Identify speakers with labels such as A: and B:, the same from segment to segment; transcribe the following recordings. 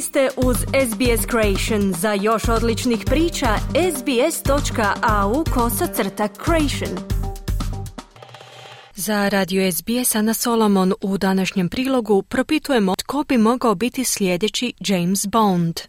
A: Ste uz SBS Creation. Za još odličnih priča, sbs.au kosacrta creation. Za radio SBS Ana Solomon u današnjem prilogu propitujemo tko bi mogao biti sljedeći James Bond.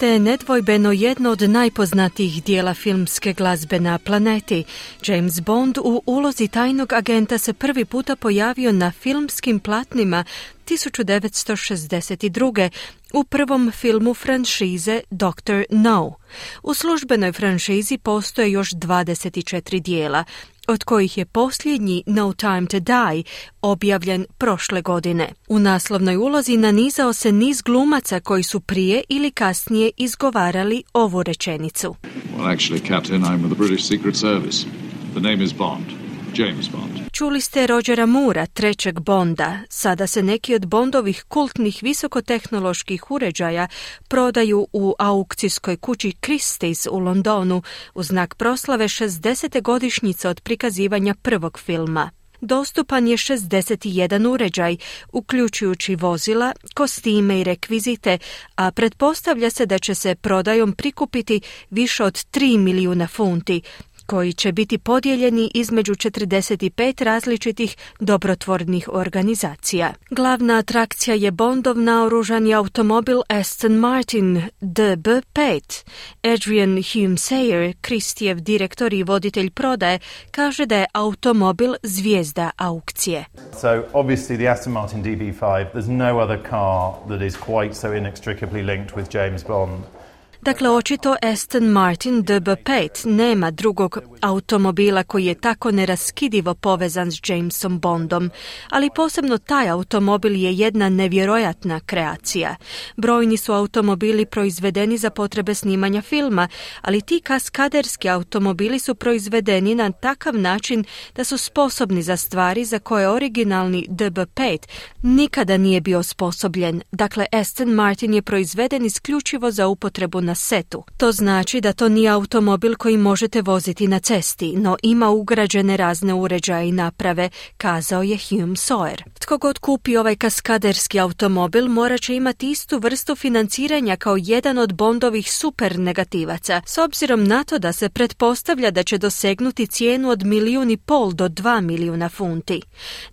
A: Čuli ste nedvojbeno jedno od najpoznatijih dijela filmske glazbe na planeti. James Bond u ulozi tajnog agenta se prvi puta pojavio na filmskim platnima 1962. u prvom filmu franšize Dr. No. U službenoj franšizi postoje još 24 dijela, od kojih je posljednji No Time to Die objavljen prošle godine. U naslovnoj ulozi nanizao se niz glumaca koji su prije ili kasnije izgovarali ovu rečenicu.
B: Well, actually, Captain, I'm with the British Secret Service. The name is Bond. James Bond.
A: Čuli ste Rogera Mura, trećeg Bonda. Sada se neki od Bondovih kultnih visokotehnoloških uređaja prodaju u aukcijskoj kući Christie's u Londonu u znak proslave 60. godišnjice od prikazivanja prvog filma. Dostupan je 61 uređaj, uključujući vozila, kostime i rekvizite, a pretpostavlja se da će se prodajom prikupiti više od 3 milijuna funti, koji će biti podijeljeni između 45 različitih dobrotvornih organizacija. Glavna atrakcija je Bondov naoružani automobil Aston Martin DB5. Adrian Hume Sayer, Kristijev direktor i voditelj prodaje, kaže da je automobil zvijezda aukcije.
C: So obviously the Aston Martin DB5, there's no other car that is quite so inextricably linked with James Bond.
A: Dakle, očito Aston Martin DB5 nema drugog automobila koji je tako neraskidivo povezan s Jamesom Bondom, ali posebno taj automobil je jedna nevjerojatna kreacija. Brojni su automobili proizvedeni za potrebe snimanja filma, ali ti kaskaderski automobili su proizvedeni na takav način da su sposobni za stvari za koje originalni DB5 nikada nije bio sposobljen. Dakle, Aston Martin je proizveden isključivo za upotrebu na setu. To znači da to nije automobil koji možete voziti na cesti, no ima ugrađene razne uređaje i naprave, kazao je Hume Sawyer. Tko god kupi ovaj kaskaderski automobil morat će imati istu vrstu financiranja kao jedan od Bondovih super negativaca, s obzirom na to da se pretpostavlja da će dosegnuti cijenu od milijun i pol do dva milijuna funti.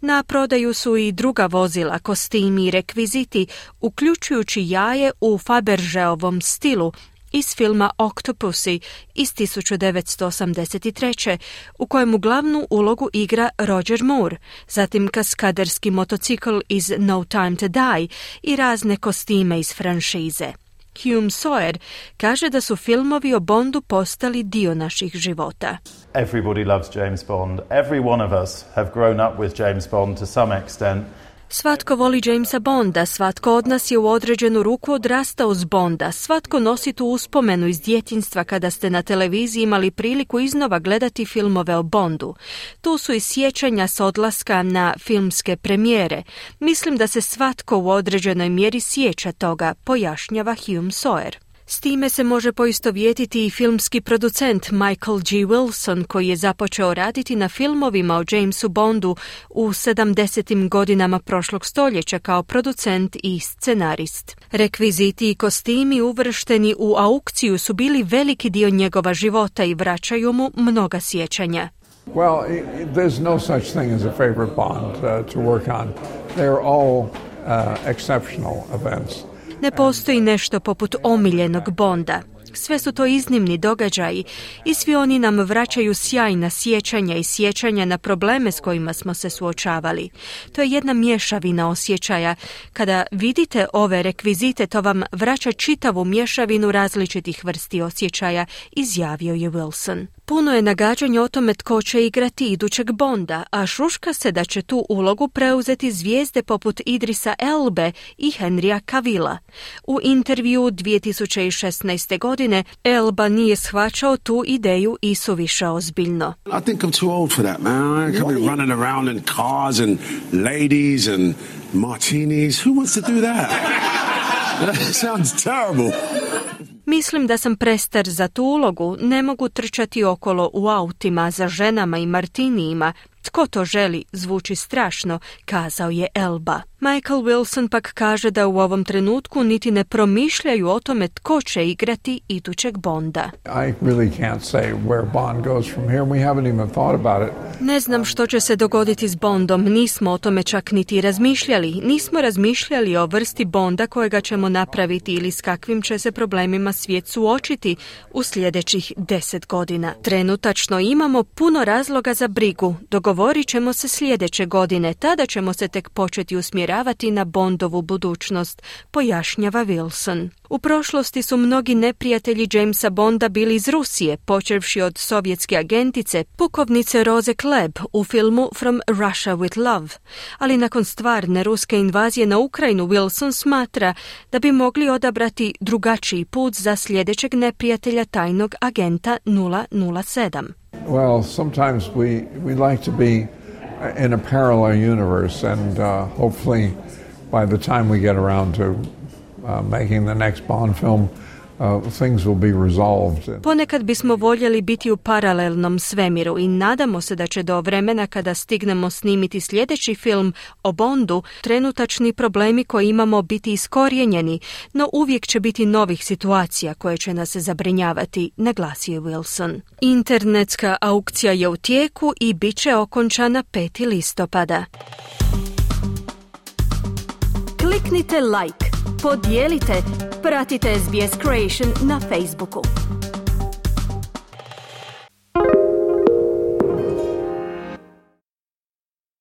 A: Na prodaju su i druga vozila, kostimi i rekviziti, uključujući jaje u Fabergeovom stilu, iz filma Octopussy iz 1983. u kojemu glavnu ulogu igra Roger Moore, zatim kaskaderski motocikl iz No Time to Die i razne kostime iz franšize. Hume Sawyer kaže da su filmovi o Bondu postali dio naših života.
C: Everybody loves James Bond. Every one of us have grown up with James Bond to some extent.
A: Svatko voli Jamesa Bonda, svatko od nas je u određenu ruku odrastao s Bonda, svatko nosi tu uspomenu iz djetinstva kada ste na televiziji imali priliku iznova gledati filmove o Bondu. Tu su i sjećanja s odlaska na filmske premijere. Mislim da se svatko u određenoj mjeri sjeća toga, pojašnjava Hume Sawyer. S time se može poistovjetiti i filmski producent Michael G. Wilson koji je započeo raditi na filmovima o Jamesu Bondu u 70. godinama prošlog stoljeća kao producent i scenarist. Rekviziti i kostimi uvršteni u aukciju su bili veliki dio njegova života i vraćaju mu mnoga sjećanja.
D: Well, there's no such thing as a favorite Bond uh, to work on. They're all uh, exceptional events.
A: Ne postoji nešto poput omiljenog Bonda. Sve su to iznimni događaji i svi oni nam vraćaju sjajna sjećanja i sjećanja na probleme s kojima smo se suočavali. To je jedna mješavina osjećaja. Kada vidite ove rekvizite, to vam vraća čitavu mješavinu različitih vrsti osjećaja, izjavio je Wilson. Puno je nagađanja o tome tko će igrati idućeg Bonda, a šuška se da će tu ulogu preuzeti zvijezde poput Idrisa Elbe i Henrya Cavilla. U intervju 2016. godine Elba nije shvaćao tu ideju i suviše ozbiljno.
E: I think I'm too old for that, man. I can't be running around in cars and ladies and martinis. Who wants to do that? That sounds terrible.
A: Mislim da sam prestar za tu ulogu, ne mogu trčati okolo u autima za ženama i martinijima. Tko to želi, zvuči strašno, kazao je Elba. Michael Wilson pak kaže da u ovom trenutku niti ne promišljaju o tome tko će igrati idućeg Bonda. Ne znam što će se dogoditi s Bondom, nismo o tome čak niti razmišljali. Nismo razmišljali o vrsti Bonda kojega ćemo napraviti ili s kakvim će se problemima svijet suočiti u sljedećih deset godina. Trenutačno imamo puno razloga za brigu. Dogovorit ćemo se sljedeće godine, tada ćemo se tek početi usmjeravati na Bondovu budućnost, pojašnjava Wilson. U prošlosti su mnogi neprijatelji Jamesa Bonda bili iz Rusije, počevši od sovjetske agentice, pukovnice Roze Kleb u filmu From Russia with Love. Ali nakon stvarne ruske invazije na Ukrajinu, Wilson smatra da bi mogli odabrati drugačiji put za sljedećeg neprijatelja tajnog agenta 007.
D: Well, sometimes we, we like to be in a parallel universe and uh, hopefully by the time we get around to uh, making the next Bond film, Uh.
A: Ponekad bismo voljeli biti u paralelnom svemiru i nadamo se da će do vremena kada stignemo snimiti sljedeći film o Bondu, trenutačni problemi koji imamo biti iskorijenjeni, no uvijek će biti novih situacija koje će nas zabrinjavati, naglasio Wilson. Internetska aukcija je u tijeku i bit će okončana 5. listopada. Kliknite like, podijelite, pratite SBS Creation na Facebooku.